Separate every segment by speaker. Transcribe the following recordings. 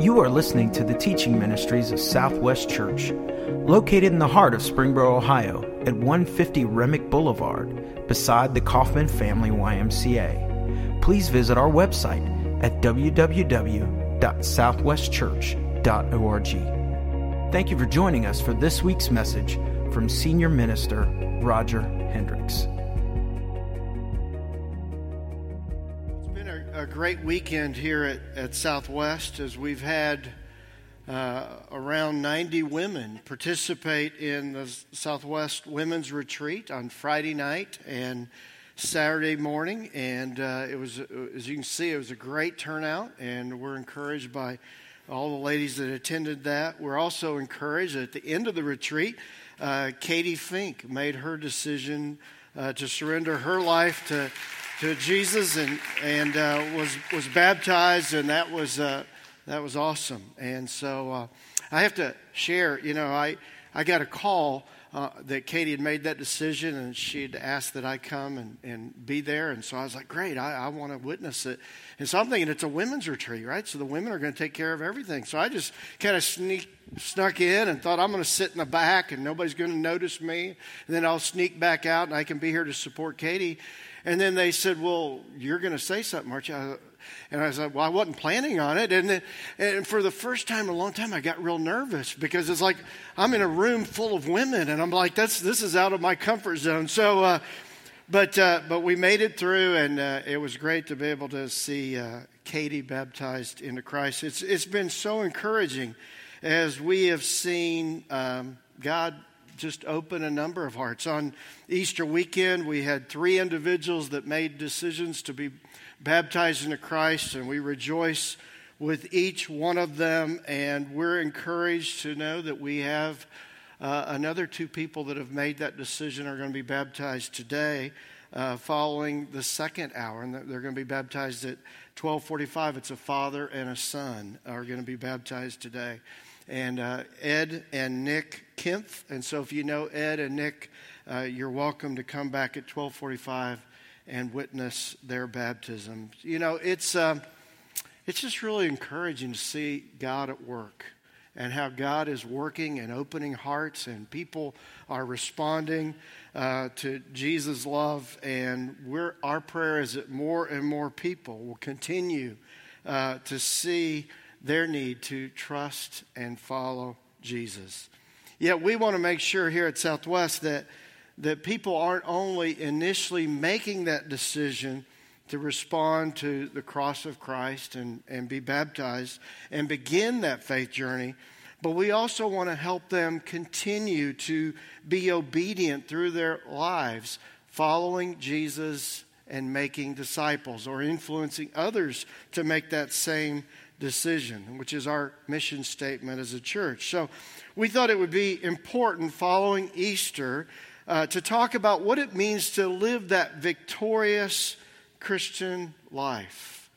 Speaker 1: You are listening to the teaching ministries of Southwest Church, located in the heart of Springboro, Ohio, at 150 Remick Boulevard, beside the Kaufman Family YMCA. Please visit our website at www.southwestchurch.org. Thank you for joining us for this week's message from Senior Minister Roger Hendricks.
Speaker 2: Great weekend here at, at Southwest as we've had uh, around 90 women participate in the Southwest Women's Retreat on Friday night and Saturday morning. And uh, it was, as you can see, it was a great turnout, and we're encouraged by all the ladies that attended that. We're also encouraged at the end of the retreat, uh, Katie Fink made her decision uh, to surrender her life to to Jesus and and uh, was was baptized, and that was uh, that was awesome. And so uh, I have to share. You know, I I got a call. Uh, that Katie had made that decision and she'd asked that I come and, and be there. And so I was like, great, I, I want to witness it. And so I'm thinking it's a women's retreat, right? So the women are going to take care of everything. So I just kind of sneak, snuck in and thought I'm going to sit in the back and nobody's going to notice me. And then I'll sneak back out and I can be here to support Katie. And then they said, Well, you're going to say something, aren't you? And I said, Well, I wasn't planning on it. And, then, and for the first time in a long time, I got real nervous because it's like I'm in a room full of women, and I'm like, That's, This is out of my comfort zone. So, uh, but, uh, but we made it through, and uh, it was great to be able to see uh, Katie baptized into Christ. It's, it's been so encouraging as we have seen um, God just open a number of hearts. On Easter weekend, we had three individuals that made decisions to be baptized into Christ, and we rejoice with each one of them. And we're encouraged to know that we have uh, another two people that have made that decision are going to be baptized today. Uh, following the second hour, and they're going to be baptized at 12:45. It's a father and a son are going to be baptized today and uh, Ed and Nick Kempf. And so, if you know Ed and Nick, uh, you're welcome to come back at 12:45 and witness their baptism. You know, it's um, it's just really encouraging to see God at work and how God is working and opening hearts, and people are responding uh, to Jesus' love. And our prayer is that more and more people will continue uh, to see their need to trust and follow Jesus. Yet we want to make sure here at Southwest that, that people aren't only initially making that decision to respond to the cross of Christ and, and be baptized and begin that faith journey, but we also want to help them continue to be obedient through their lives, following Jesus and making disciples or influencing others to make that same decision, which is our mission statement as a church. So we thought it would be important following Easter uh, to talk about what it means to live that victorious Christian life.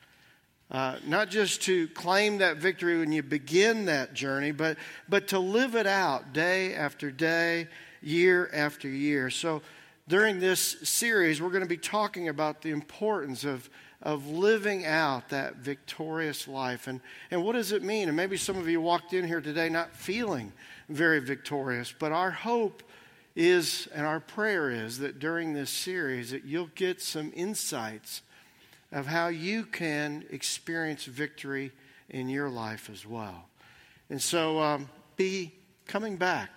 Speaker 2: Uh, not just to claim that victory when you begin that journey, but, but to live it out day after day, year after year. So during this series, we're going to be talking about the importance of of living out that victorious life. And, and what does it mean? And maybe some of you walked in here today not feeling very victorious, but our hope is and our prayer is that during this series that you'll get some insights of how you can experience victory in your life as well. And so um, be coming back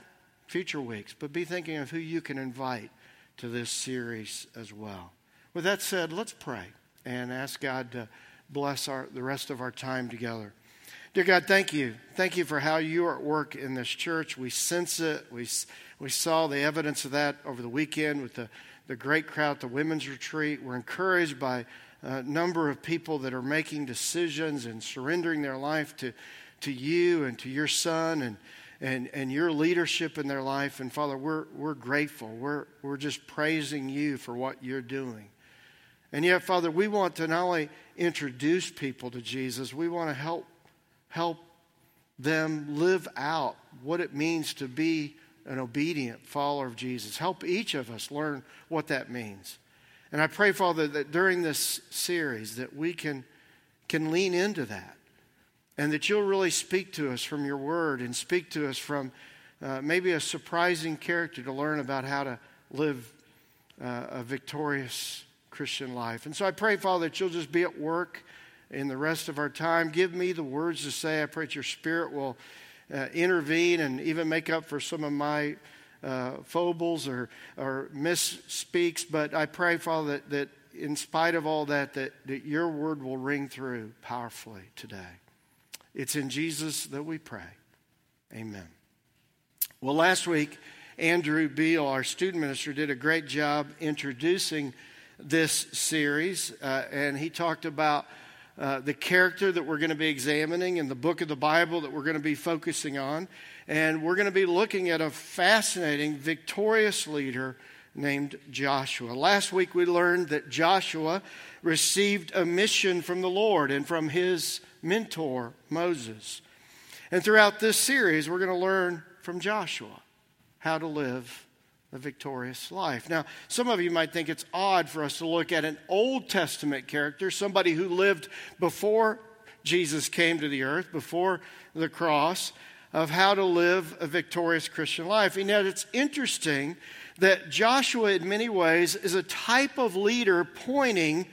Speaker 2: future weeks, but be thinking of who you can invite to this series as well. With that said, let's pray and ask God to bless our, the rest of our time together. Dear God, thank you. Thank you for how you are at work in this church. We sense it. We, we saw the evidence of that over the weekend with the, the great crowd at the women's retreat. We're encouraged by a number of people that are making decisions and surrendering their life to, to you and to your son and, and, and your leadership in their life. And Father, we're, we're grateful. We're, we're just praising you for what you're doing. And yet, Father, we want to not only introduce people to Jesus, we want to help, help them live out what it means to be an obedient follower of Jesus. Help each of us learn what that means. And I pray, Father, that during this series that we can, can lean into that and that you'll really speak to us from your word and speak to us from uh, maybe a surprising character to learn about how to live uh, a victorious Christian life. And so I pray, Father, that you'll just be at work in the rest of our time. Give me the words to say. I pray that your spirit will uh, intervene and even make up for some of my uh, or, or misspeaks. But I pray, Father, that, that in spite of all that, that, that your word will ring through powerfully today. It's in Jesus that we pray. Amen. Well, last week, Andrew Beal, our student minister, did a great job introducing this series, uh, and he talked about uh, the character that we're going to be examining in the book of the Bible that we're going to be focusing on. And we're going to be looking at a fascinating, victorious leader named Joshua. Last week we learned that Joshua received a mission from the Lord and from his mentor, Moses. And throughout this series, we're going to learn from Joshua how to live a victorious life. Now, some of you might think it's odd for us to look at an Old Testament character, somebody who lived before Jesus came to the earth, before the cross, of how to live a victorious Christian life. And yet, it's interesting that Joshua, in many ways, is a type of leader pointing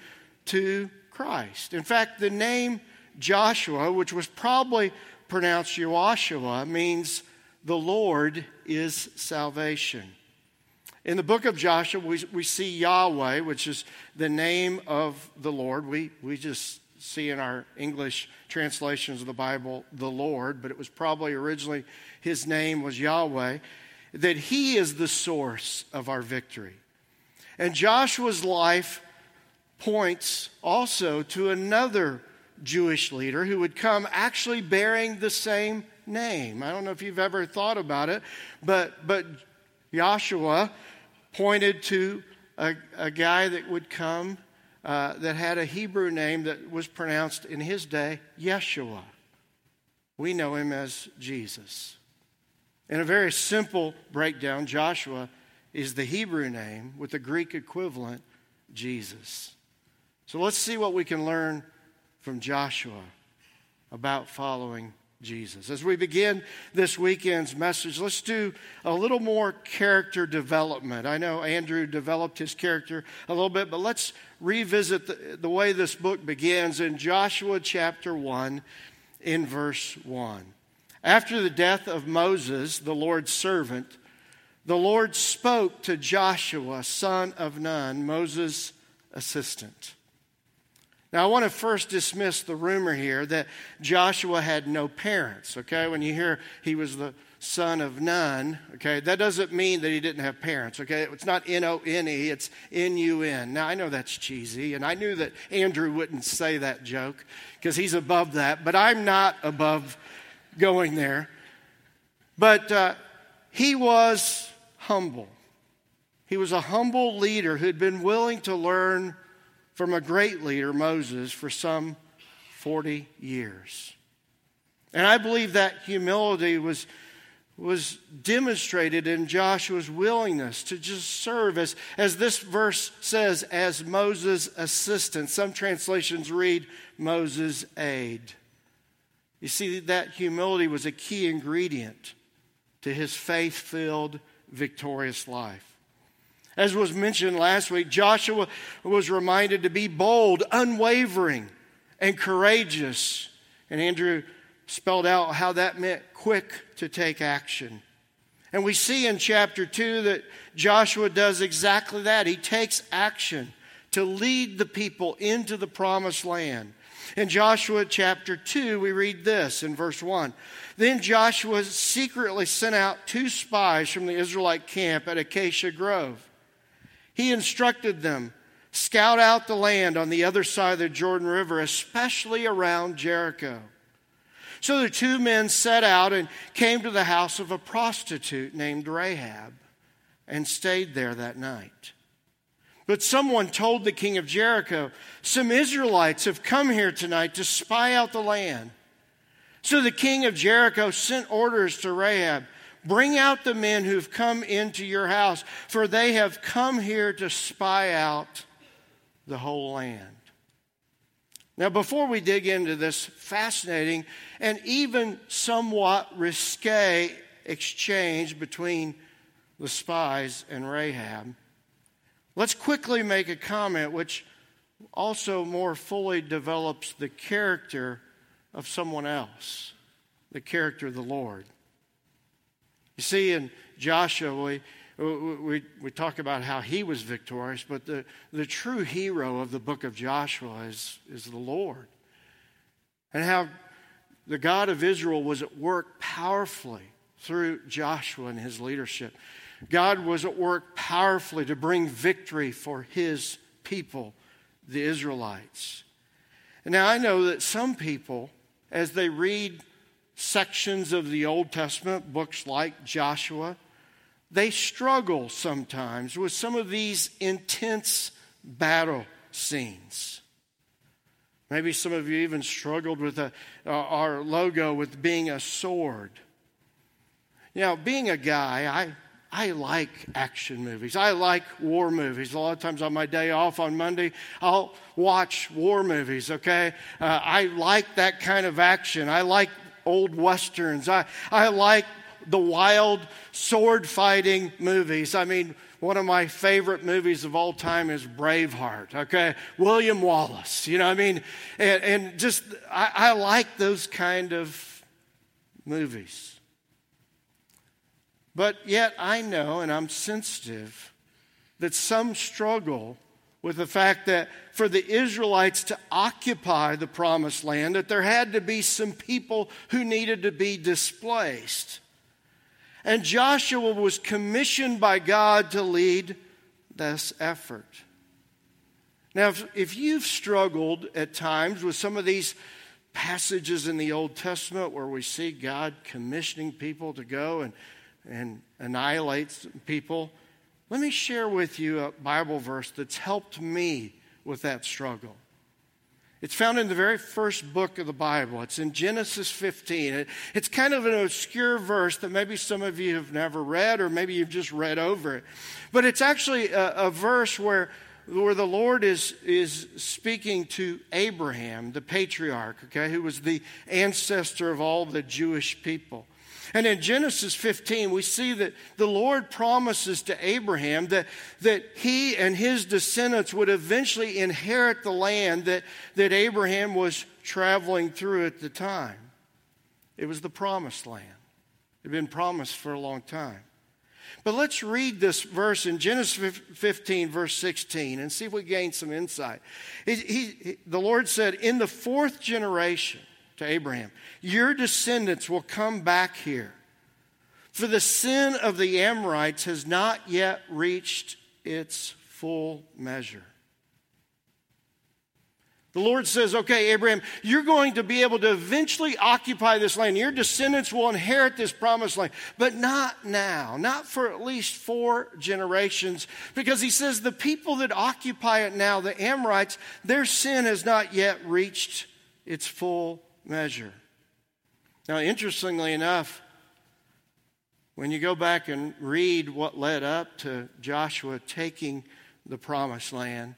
Speaker 2: to Christ. In fact, the name Joshua, which was probably pronounced Joshua, means the Lord is salvation. In the book of Joshua, we, we see Yahweh, which is the name of the Lord. We, we just see in our English translations of the Bible the Lord, but it was probably originally his name was Yahweh that he is the source of our victory. And Joshua's life points also to another Jewish leader who would come actually bearing the same name. I don't know if you've ever thought about it, but, but Joshua pointed to a, a guy that would come uh, that had a Hebrew name that was pronounced in his day Yeshua. We know him as Jesus. In a very simple breakdown, Joshua is the Hebrew name with the Greek equivalent, Jesus. So let's see what we can learn from Joshua about following Jesus. As we begin this weekend's message, let's do a little more character development. I know Andrew developed his character a little bit, but let's revisit the, the way this book begins in Joshua chapter 1 in verse 1. After the death of Moses, the Lord's servant, the Lord spoke to Joshua, son of Nun, Moses' assistant. Now, I want to first dismiss the rumor here that Joshua had no parents, okay? When you hear he was the son of Nun, okay, that doesn't mean that he didn't have parents, okay? It's not N O N E, it's N U N. Now, I know that's cheesy, and I knew that Andrew wouldn't say that joke because he's above that, but I'm not above going there. But uh, he was humble. He was a humble leader who'd been willing to learn from a great leader, Moses, for some 40 years. And I believe that humility was, was demonstrated in Joshua's willingness to just serve, as, as this verse says, as Moses' assistant. Some translations read Moses' aide. You see, that humility was a key ingredient to his faith filled, victorious life. As was mentioned last week, Joshua was reminded to be bold, unwavering, and courageous. And Andrew spelled out how that meant quick to take action. And we see in chapter 2 that Joshua does exactly that. He takes action to lead the people into the promised land. In Joshua chapter 2, we read this in verse 1. Then Joshua secretly sent out two spies from the Israelite camp at Acacia Grove. He instructed them scout out the land on the other side of the Jordan River, especially around Jericho. So the two men set out and came to the house of a prostitute named Rahab and stayed there that night. But someone told the king of Jericho, Some Israelites have come here tonight to spy out the land. So the king of Jericho sent orders to Rahab Bring out the men who've come into your house, for they have come here to spy out the whole land. Now, before we dig into this fascinating and even somewhat risque exchange between the spies and Rahab, let's quickly make a comment which also more fully develops the character of someone else, the character of the Lord. You see, in Joshua, we, we, we talk about how he was victorious, but the, the true hero of the book of Joshua is, is the Lord. And how the God of Israel was at work powerfully through Joshua and his leadership. God was at work powerfully to bring victory for his people, the Israelites. And now I know that some people, as they read sections of the Old Testament, books like Joshua, they struggle sometimes with some of these intense battle scenes. Maybe some of you even struggled with a, uh, our logo with being a sword. You know, being a guy, I, I like action movies. I like war movies. A lot of times on my day off on Monday, I'll watch war movies, okay? Uh, I like that kind of action. I like old westerns. I, I like the wild sword fighting movies. I mean, one of my favorite movies of all time is Braveheart, okay? William Wallace, you know I mean? And, and just, I, I like those kind of movies. But yet I know, and I'm sensitive, that some struggle with the fact that for the Israelites to occupy the promised land, that there had to be some people who needed to be displaced. And Joshua was commissioned by God to lead this effort. Now, if, if, you've struggled at times with some of these passages in the Old Testament where we see God commissioning people to go and, and annihilate people, let me share with you a Bible verse that's helped me with that struggle. It's found in the very first book of the Bible. It's in Genesis 15. it's kind of an obscure verse that maybe some of you have never read, or maybe you've just read over it. But it's actually a, a verse where, where the Lord is, is speaking to Abraham, the patriarch, okay, who was the ancestor of all the Jewish people. And in Genesis 15, we see that the Lord promises to Abraham that, that he and his descendants would eventually inherit the land that, that Abraham was traveling through at the time. It was the promised land, it had been promised for a long time. But let's read this verse in Genesis 15, verse 16, and see if we gain some insight. He, he, the Lord said, In the fourth generation, to Abraham, Your descendants will come back here, for the sin of the Amorites has not yet reached its full measure. The Lord says, okay, Abraham, you're going to be able to eventually occupy this land. Your descendants will inherit this promised land, but not now, not for at least four generations, because he says the people that occupy it now, the Amorites, their sin has not yet reached its full measure. Now, interestingly enough, when you go back and read what led up to Joshua taking the promised land,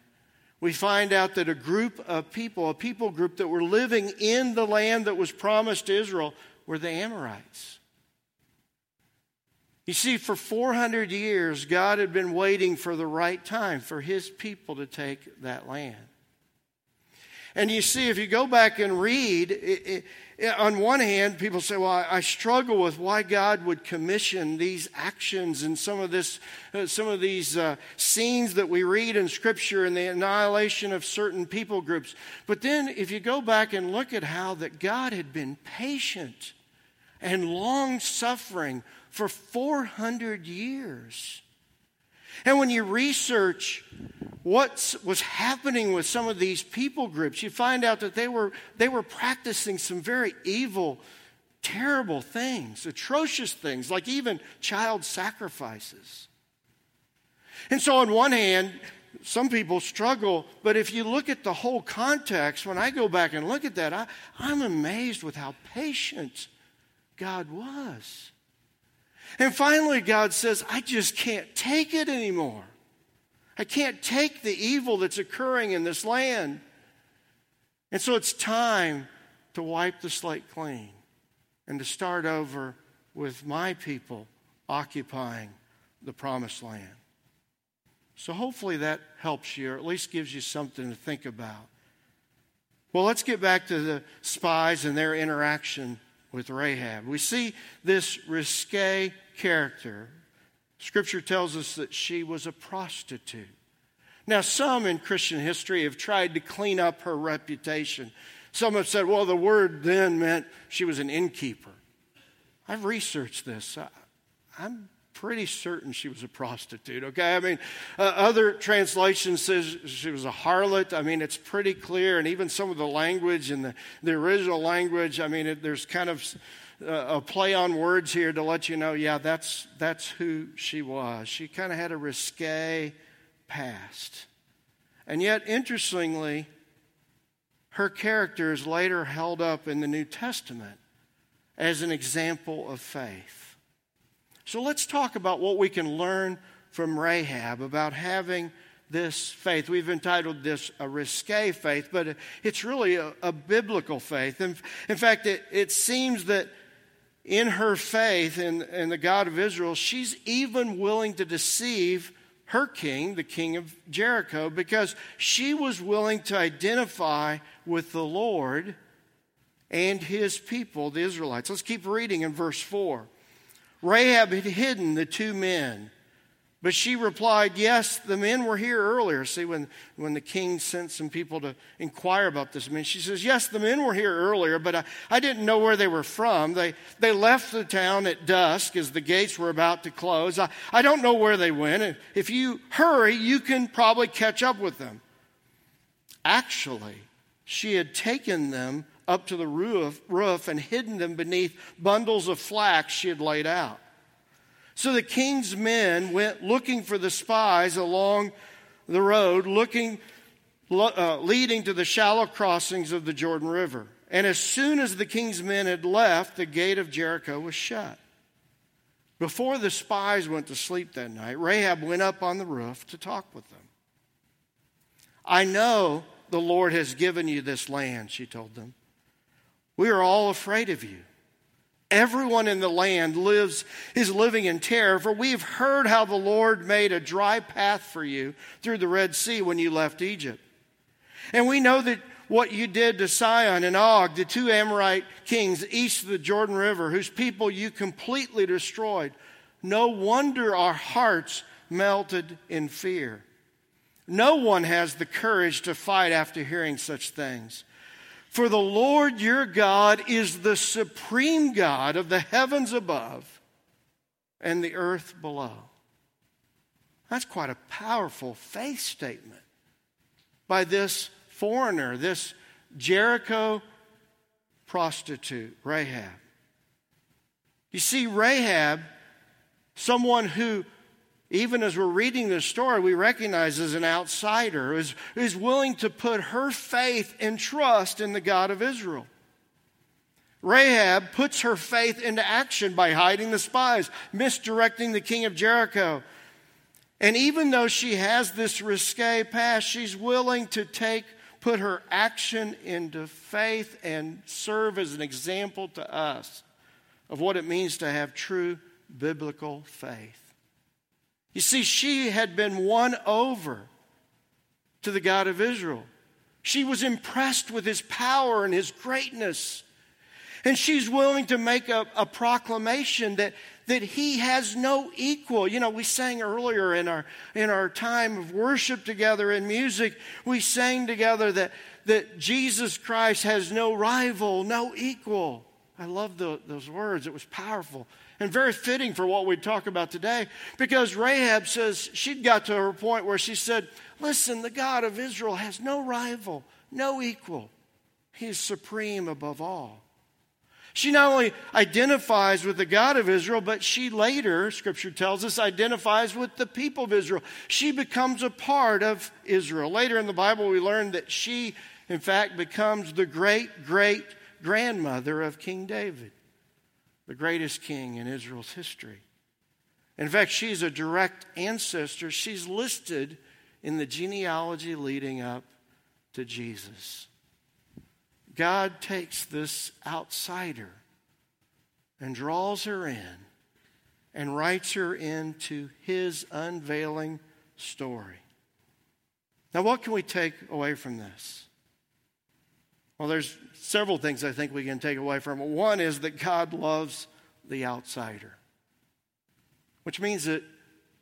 Speaker 2: we find out that a group of people, a people group that were living in the land that was promised to Israel, were the Amorites. You see, for 400 years, God had been waiting for the right time for his people to take that land. And you see, if you go back and read, it, it, on one hand, people say, well, I, struggle with why God would commission these actions and some of, this, uh, some of these uh, scenes that we read in Scripture and the annihilation of certain people groups. But then, if you go back and look at how that God had been patient and long suffering for 400 years. And when you research what was happening with some of these people groups, you find out that they were, they were practicing some very evil, terrible things, atrocious things, like even child sacrifices. And so, on one hand, some people struggle, but if you look at the whole context, when I go back and look at that, I, I'm amazed with how patient God was. And finally, God says, I just can't take it anymore. I can't take the evil that's occurring in this land. And so it's time to wipe the slate clean and to start over with my people occupying the promised land. So hopefully that helps you, or at least gives you something to think about. Well, let's get back to the spies and their interaction with Rahab. We see this risque character. Scripture tells us that she was a prostitute. Now, some in Christian history have tried to clean up her reputation. Some have said, well, the word then meant she was an innkeeper. I've researched this. I'm pretty certain she was a prostitute, okay? I mean, uh, other translations says she was a harlot. I mean, it's pretty clear, and even some of the language in the, the original language, I mean, it, there's kind of uh, a play on words here to let you know, yeah, that's, that's who she was. She kind of had a risque past. And yet, interestingly, her character is later held up in the New Testament as an example of faith. So let's talk about what we can learn from Rahab about having this faith. We've entitled this a risque faith, but it's really a, a biblical faith. In, in fact, it, it seems that in her faith in, in the God of Israel, she's even willing to deceive her king, the king of Jericho, because she was willing to identify with the Lord and his people, the Israelites. Let's keep reading in verse 4. Rahab had hidden the two men, but she replied, Yes, the men were here earlier. See, when, when the king sent some people to inquire about this man, she says, Yes, the men were here earlier, but I, I didn't know where they were from. They, they left the town at dusk as the gates were about to close. I, I don't know where they went. If you hurry, you can probably catch up with them. Actually, she had taken them up to the roof, roof and hidden them beneath bundles of flax she had laid out. So the king's men went looking for the spies along the road, looking, uh, leading to the shallow crossings of the Jordan River. And as soon as the king's men had left, the gate of Jericho was shut. Before the spies went to sleep that night, Rahab went up on the roof to talk with them. I know the Lord has given you this land, she told them. We are all afraid of you. Everyone in the land lives is living in terror, for we've heard how the Lord made a dry path for you through the Red Sea when you left Egypt. And we know that what you did to Sihon and Og, the two Amorite kings east of the Jordan River, whose people you completely destroyed. No wonder our hearts melted in fear. No one has the courage to fight after hearing such things. For the Lord your God is the supreme God of the heavens above and the earth below. That's quite a powerful faith statement by this foreigner, this Jericho prostitute, Rahab. You see, Rahab, someone who even as we're reading this story, we recognize as an outsider is, is willing to put her faith and trust in the God of Israel. Rahab puts her faith into action by hiding the spies, misdirecting the king of Jericho. And even though she has this risque past, she's willing to take, put her action into faith and serve as an example to us of what it means to have true biblical faith. You see, she had been won over to the God of Israel. She was impressed with his power and his greatness. And she's willing to make a, a, proclamation that, that he has no equal. You know, we sang earlier in our, in our time of worship together in music, we sang together that, that Jesus Christ has no rival, no equal. I love the, those words. It was powerful and very fitting for what we talk about today because Rahab says she'd got to her point where she said, Listen, the God of Israel has no rival, no equal. He is supreme above all. She not only identifies with the God of Israel, but she later, scripture tells us, identifies with the people of Israel. She becomes a part of Israel. Later in the Bible, we learn that she, in fact, becomes the great great grandmother of King David the greatest king in Israel's history. In fact, she's a direct ancestor. She's listed in the genealogy leading up to Jesus. God takes this outsider and draws her in and writes her into his unveiling story. Now, what can we take away from this? Well, there's several things I think we can take away from it. One is that God loves the outsider, which means that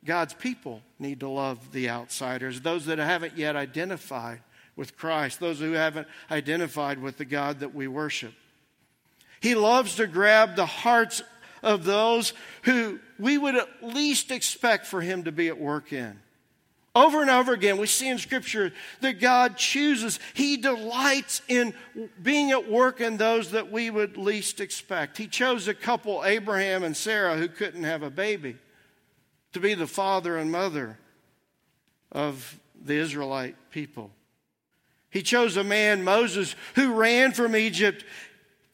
Speaker 2: God's people need to love the outsiders, those that haven't yet identified with Christ, those who haven't identified with the God that we worship. He loves to grab the hearts of those who we would at least expect for Him to be at work in. Over and over again, we see in Scripture that God chooses, He delights in being at work in those that we would least expect. He chose a couple, Abraham and Sarah, who couldn't have a baby, to be the father and mother of the Israelite people. He chose a man, Moses, who ran from Egypt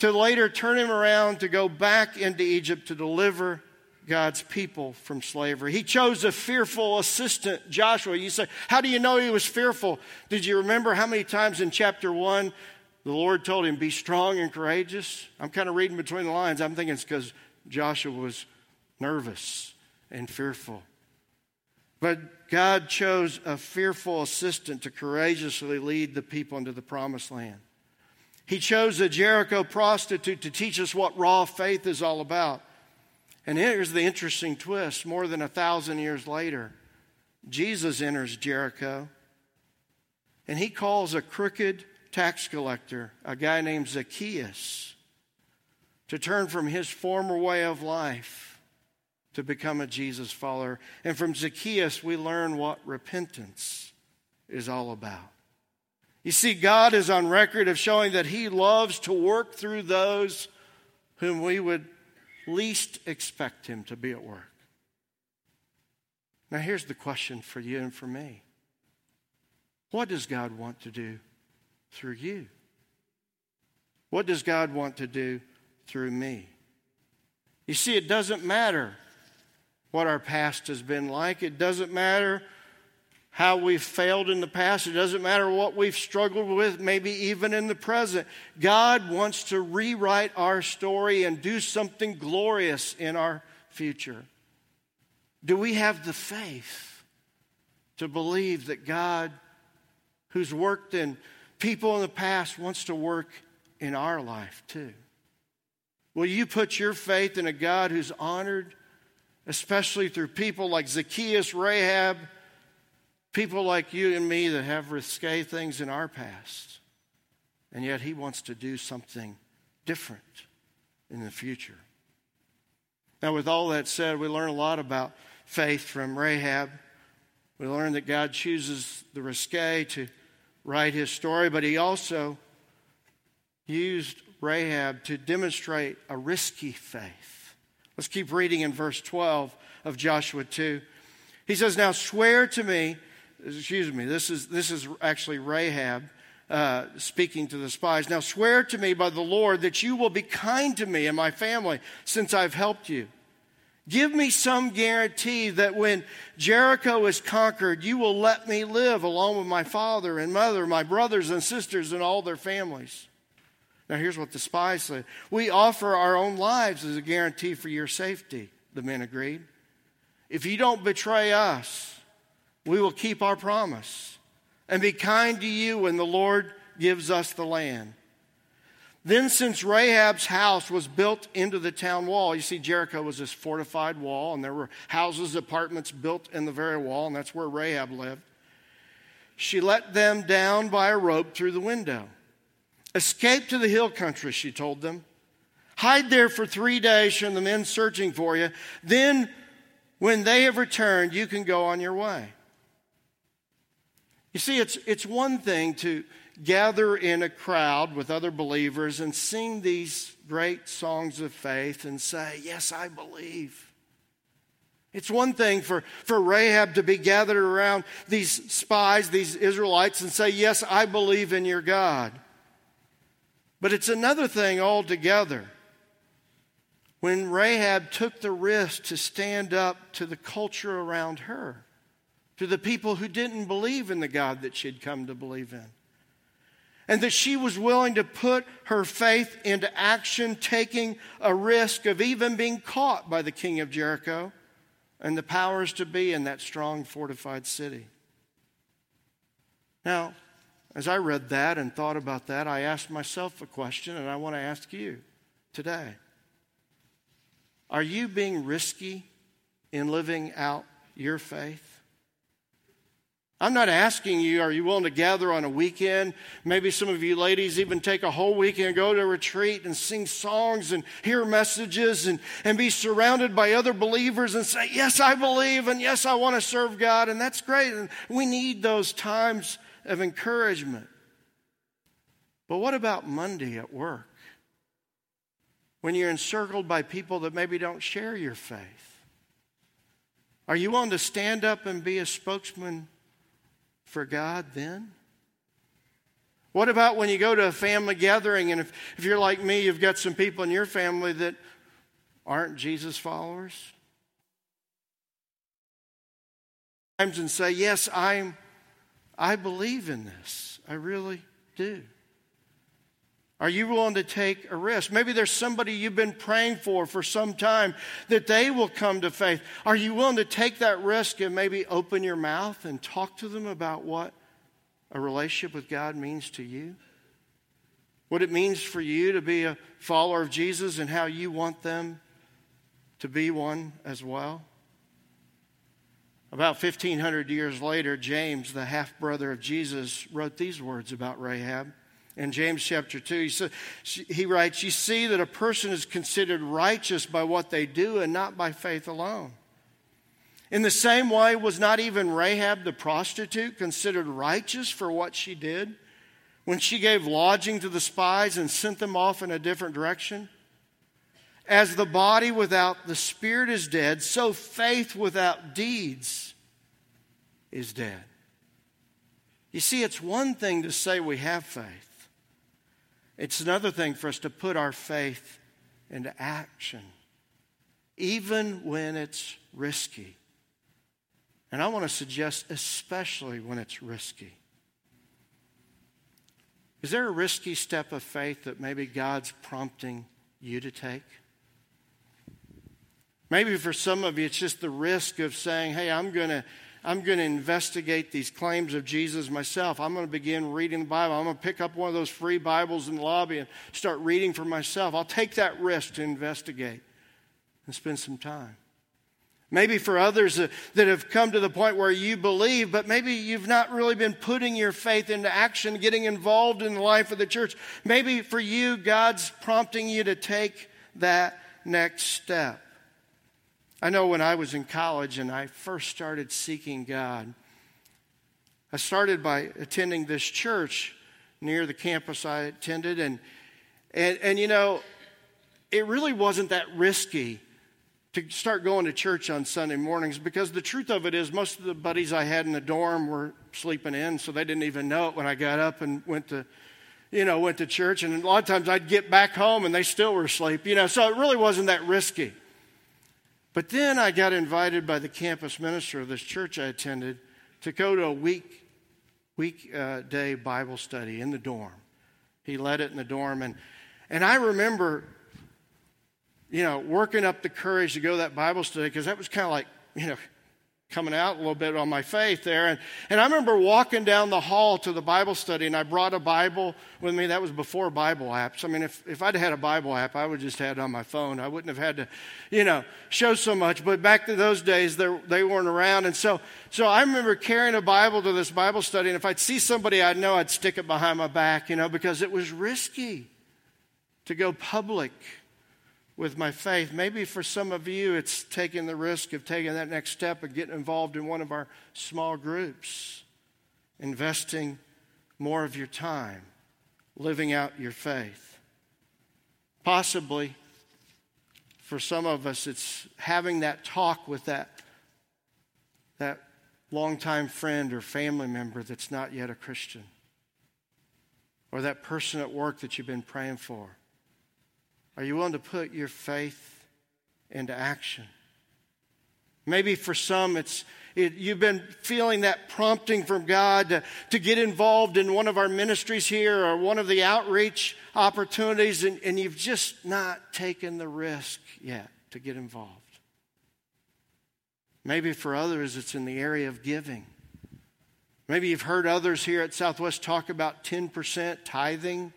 Speaker 2: to later turn him around to go back into Egypt to deliver God's people from slavery. He chose a fearful assistant, Joshua. You say, How do you know he was fearful? Did you remember how many times in chapter 1 the Lord told him, Be strong and courageous? I'm kind of reading between the lines. I'm thinking it's because Joshua was nervous and fearful. But God chose a fearful assistant to courageously lead the people into the promised land. He chose a Jericho prostitute to teach us what raw faith is all about. And here's the interesting twist more than a thousand years later, Jesus enters Jericho and he calls a crooked tax collector, a guy named Zacchaeus, to turn from his former way of life to become a Jesus follower. And from Zacchaeus, we learn what repentance is all about. You see, God is on record of showing that He loves to work through those whom we would least expect Him to be at work. Now, here's the question for you and for me What does God want to do through you? What does God want to do through me? You see, it doesn't matter what our past has been like. It doesn't matter how we've failed in the past. It doesn't matter what we've struggled with, maybe even in the present. God wants to rewrite our story and do something glorious in our future. Do we have the faith to believe that God, who's worked in people in the past, wants to work in our life too? Will you put your faith in a God who's honored especially through people like Zacchaeus, Rahab, people like you and me that have risque things in our past. And yet he wants to do something different in the future. Now, with all that said, we learn a lot about faith from Rahab. We learn that God chooses the risque to write his story, but he also used Rahab to demonstrate a risky faith. Let's keep reading in verse 12 of Joshua 2. He says, Now swear to me, excuse me, this is, this is actually Rahab uh, speaking to the spies. Now swear to me by the Lord that you will be kind to me and my family since I've helped you. Give me some guarantee that when Jericho is conquered, you will let me live along with my father and mother, my brothers and sisters, and all their families. Now, here's what the spies said We offer our own lives as a guarantee for your safety, the men agreed. If you don't betray us, we will keep our promise and be kind to you when the Lord gives us the land. Then, since Rahab's house was built into the town wall, you see, Jericho was this fortified wall, and there were houses, apartments built in the very wall, and that's where Rahab lived. She let them down by a rope through the window. Escape to the hill country, she told them. Hide there for three days from the men searching for you. Then, when they have returned, you can go on your way. You see, it's, it's one thing to gather in a crowd with other believers and sing these great songs of faith and say, Yes, I believe. It's one thing for, for Rahab to be gathered around these spies, these Israelites, and say, Yes, I believe in your God. But it's another thing altogether when Rahab took the risk to stand up to the culture around her, to the people who didn't believe in the God that she'd come to believe in. and that she was willing to put her faith into action, taking a risk of even being caught by the king of Jericho and the powers to be in that strong, fortified city. Now, as I read that and thought about that, I asked myself a question, and I want to ask you today Are you being risky in living out your faith? I'm not asking you, are you willing to gather on a weekend? Maybe some of you ladies even take a whole weekend, go to a retreat and sing songs and hear messages and, and be surrounded by other believers and say, Yes, I believe and yes, I want to serve God. And that's great. And we need those times of encouragement. But what about Monday at work? When you're encircled by people that maybe don't share your faith? Are you willing to stand up and be a spokesman? For God then? What about when you go to a family gathering and if, if you're like me, you've got some people in your family that aren't Jesus followers? And say, Yes, I'm, I believe in this. I really do. Are you willing to take a risk? Maybe there's somebody you've been praying for for some time that they will come to faith. Are you willing to take that risk and maybe open your mouth and talk to them about what a relationship with God means to you? What it means for you to be a follower of Jesus and how you want them to be one as well? About 1500 years later, James, the half brother of Jesus, wrote these words about Rahab in James chapter 2. He, says, he writes, You see that a person is considered righteous by what they do and not by faith alone. In the same way, was not even Rahab the prostitute considered righteous for what she did when she gave lodging to the spies and sent them off in a different direction? As the body without the spirit is dead, so faith without deeds is dead. You see, it's one thing to say we have faith. It's another thing for us to put our faith into action, even when it's risky. And I want to suggest, especially when it's risky. Is there a risky step of faith that maybe God's prompting you to take? Maybe for some of you, it's just the risk of saying, hey, I'm going to I'm going to investigate these claims of Jesus myself. I'm going to begin reading the Bible. I'm going to pick up one of those free Bibles in the lobby and start reading for myself. I'll take that risk to investigate and spend some time. Maybe for others that have come to the point where you believe, but maybe you've not really been putting your faith into action, getting involved in the life of the church. Maybe for you, God's prompting you to take that next step. I know when I was in college and I first started seeking God, I started by attending this church near the campus I attended. And, and, and you know, it really wasn't that risky to start going to church on Sunday mornings because the truth of it is, most of the buddies I had in the dorm were sleeping in, so they didn't even know it when I got up and went to, you know, went to church. And a lot of times I'd get back home and they still were asleep, you know, so it really wasn't that risky. But then I got invited by the campus minister of this church I attended to go to a week weekday uh, Bible study in the dorm. He led it in the dorm, and and I remember, you know, working up the courage to go to that Bible study because that was kind of like, you know, coming out a little bit on my faith there. And, and I remember walking down the hall to the Bible study, and I brought a Bible with me. That was before Bible apps. I mean, if, if I'd had a Bible app, I would just had it on my phone. I wouldn't have had to, you know, show so much. But back to those days, they weren't around. And so, so I remember carrying a Bible to this Bible study, and if I'd see somebody I'd know, I'd stick it behind my back, you know, because it was risky to go public with my faith. Maybe for some of you, it's taking the risk of taking that next step and getting involved in one of our small groups, investing more of your time, living out your faith. Possibly, for some of us, it's having that talk with that, that longtime friend or family member that's not yet a Christian, or that person at work that you've been praying for are you willing to put your faith into action? Maybe for some, it's it, you've been feeling that prompting from God to, to get involved in one of our ministries here or one of the outreach opportunities, and, and you've just not taken the risk yet to get involved. Maybe for others, it's in the area of giving. Maybe you've heard others here at Southwest talk about 10% tithing,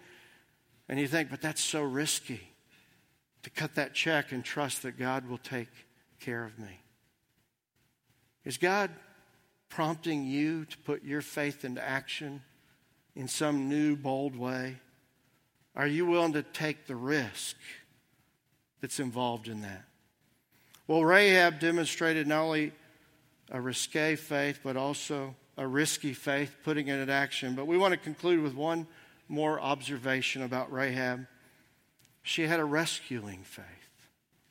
Speaker 2: and you think, but that's so risky to cut that check and trust that God will take care of me. Is God prompting you to put your faith into action in some new, bold way? Are you willing to take the risk that's involved in that? Well, Rahab demonstrated not only a risque faith, but also a risky faith, putting it in action. But we want to conclude with one more observation about Rahab. She had a rescuing faith.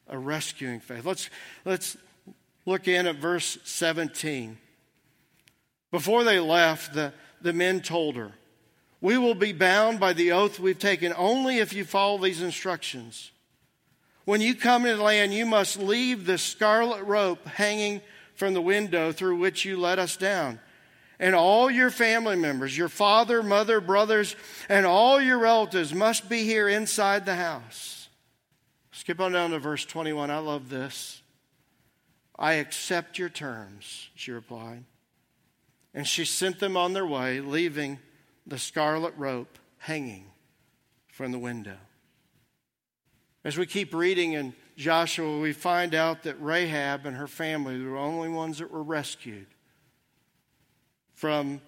Speaker 2: A rescuing faith. Let's, let's look in at verse 17. Before they left, the, the men told her, We will be bound by the oath we've taken only if you follow these instructions. When you come into the land, you must leave the scarlet rope hanging from the window through which you let us down. And all your family members, your father, mother, brothers, and all your relatives must be here inside the house. Skip on down to verse 21. I love this. I accept your terms, she replied. And she sent them on their way, leaving the scarlet rope hanging from the window. As we keep reading in Joshua, we find out that Rahab and her family were the only ones that were rescued from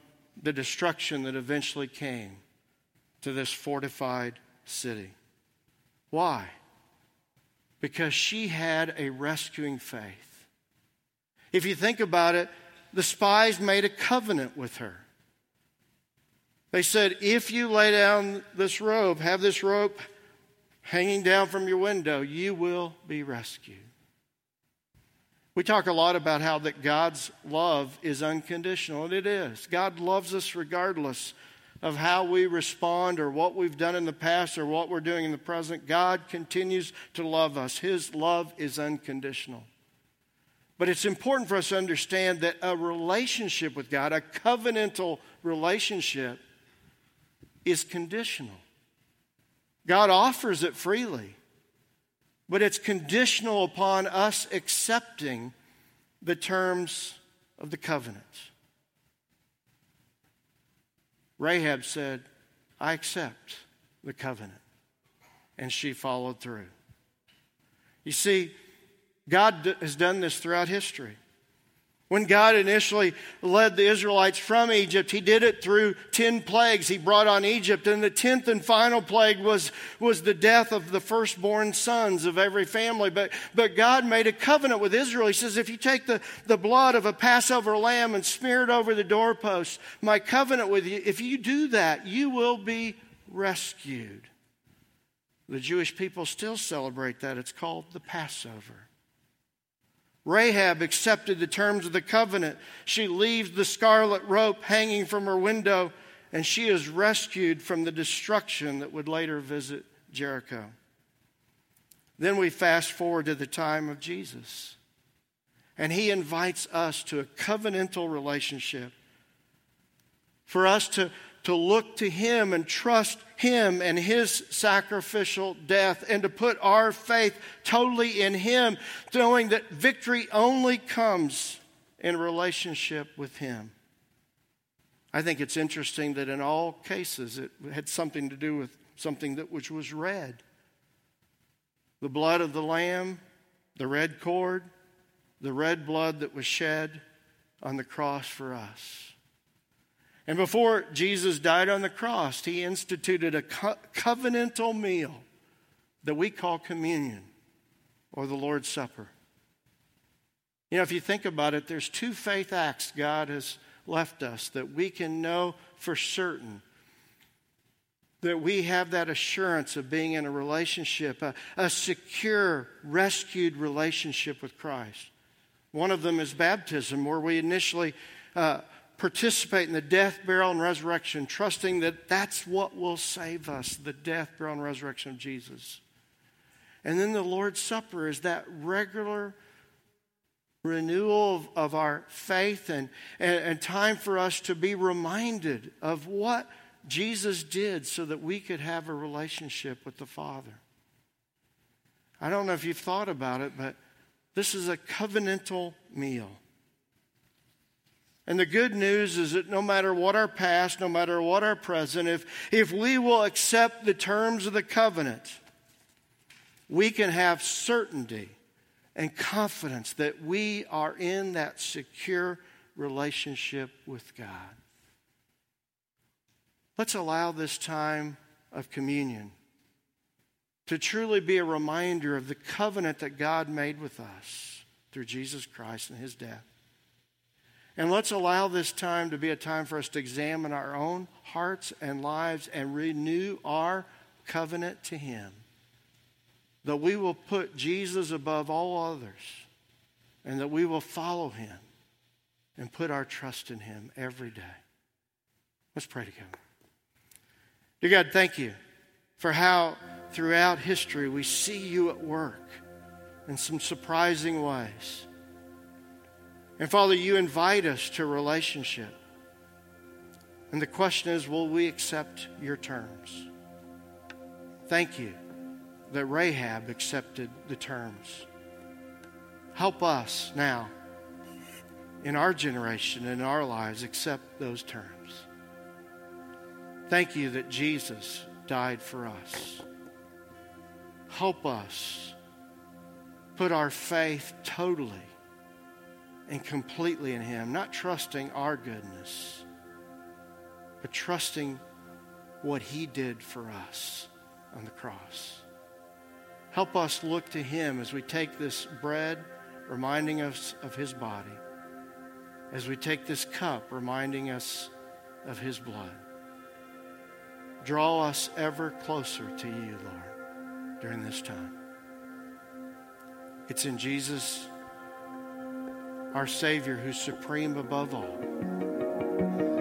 Speaker 2: the destruction that eventually came to this fortified city. Why? Because she had a rescuing faith. If you think about it, the spies made a covenant with her. They said, if you lay down this rope, have this rope hanging down from your window, you will be rescued. We talk a lot about how that God's love is unconditional, and it is. God loves us regardless of how we respond or what we've done in the past or what we're doing in the present. God continues to love us. His love is unconditional. But it's important for us to understand that a relationship with God, a covenantal relationship, is conditional. God offers it freely, but it's conditional upon us accepting the terms of the covenant. Rahab said, I accept the covenant. And she followed through. You see, God has done this throughout history. When God initially led the Israelites from Egypt, He did it through 10 plagues He brought on Egypt. And the 10th and final plague was, was the death of the firstborn sons of every family. But, but God made a covenant with Israel. He says, If you take the, the blood of a Passover lamb and smear it over the doorpost, my covenant with you, if you do that, you will be rescued. The Jewish people still celebrate that. It's called the Passover. Rahab accepted the terms of the covenant. She leaves the scarlet rope hanging from her window, and she is rescued from the destruction that would later visit Jericho. Then we fast forward to the time of Jesus, and he invites us to a covenantal relationship for us to to look to Him and trust Him and His sacrificial death and to put our faith totally in Him, knowing that victory only comes in relationship with Him. I think it's interesting that in all cases it had something to do with something that which was red. The blood of the lamb, the red cord, the red blood that was shed on the cross for us. And before Jesus died on the cross, he instituted a co- covenantal meal that we call communion or the Lord's Supper. You know, if you think about it, there's two faith acts God has left us that we can know for certain that we have that assurance of being in a relationship, a, a secure, rescued relationship with Christ. One of them is baptism, where we initially uh, participate in the death, burial, and resurrection, trusting that that's what will save us the death, burial, and resurrection of Jesus. And then the Lord's Supper is that regular renewal of, of our faith and, and, and time for us to be reminded of what Jesus did so that we could have a relationship with the Father. I don't know if you've thought about it, but this is a covenantal meal. And the good news is that no matter what our past, no matter what our present, if, if we will accept the terms of the covenant, we can have certainty and confidence that we are in that secure relationship with God. Let's allow this time of communion to truly be a reminder of the covenant that God made with us through Jesus Christ and his death. And let's allow this time to be a time for us to examine our own hearts and lives and renew our covenant to him that we will put Jesus above all others and that we will follow him and put our trust in him every day. Let's pray together. Dear God, thank you for how throughout history we see you at work in some surprising ways. And Father, you invite us to relationship. And the question is will we accept your terms? Thank you that Rahab accepted the terms. Help us now, in our generation, in our lives, accept those terms. Thank you that Jesus died for us. Help us put our faith totally and completely in Him, not trusting our goodness, but trusting what He did for us on the cross. Help us look to Him as we take this bread, reminding us of His body, as we take this cup, reminding us of His blood. Draw us ever closer to you, Lord, during this time. It's in Jesus, our Savior, who's supreme above all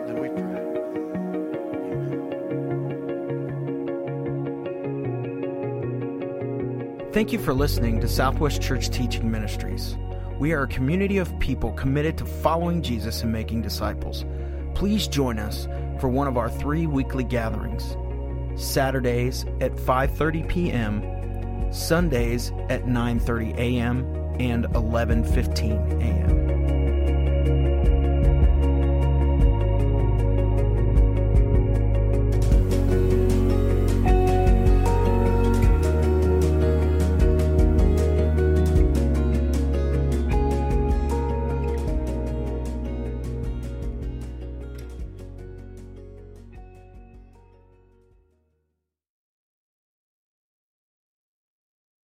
Speaker 2: Then we pray. Amen.
Speaker 1: Thank you for listening to Southwest Church Teaching Ministries. We are a community of people committed to following Jesus and making disciples. Please join us for one of our three weekly gatherings. Saturdays at 5:30 p.m., Sundays at 9:30 a.m. and 11:15 a.m.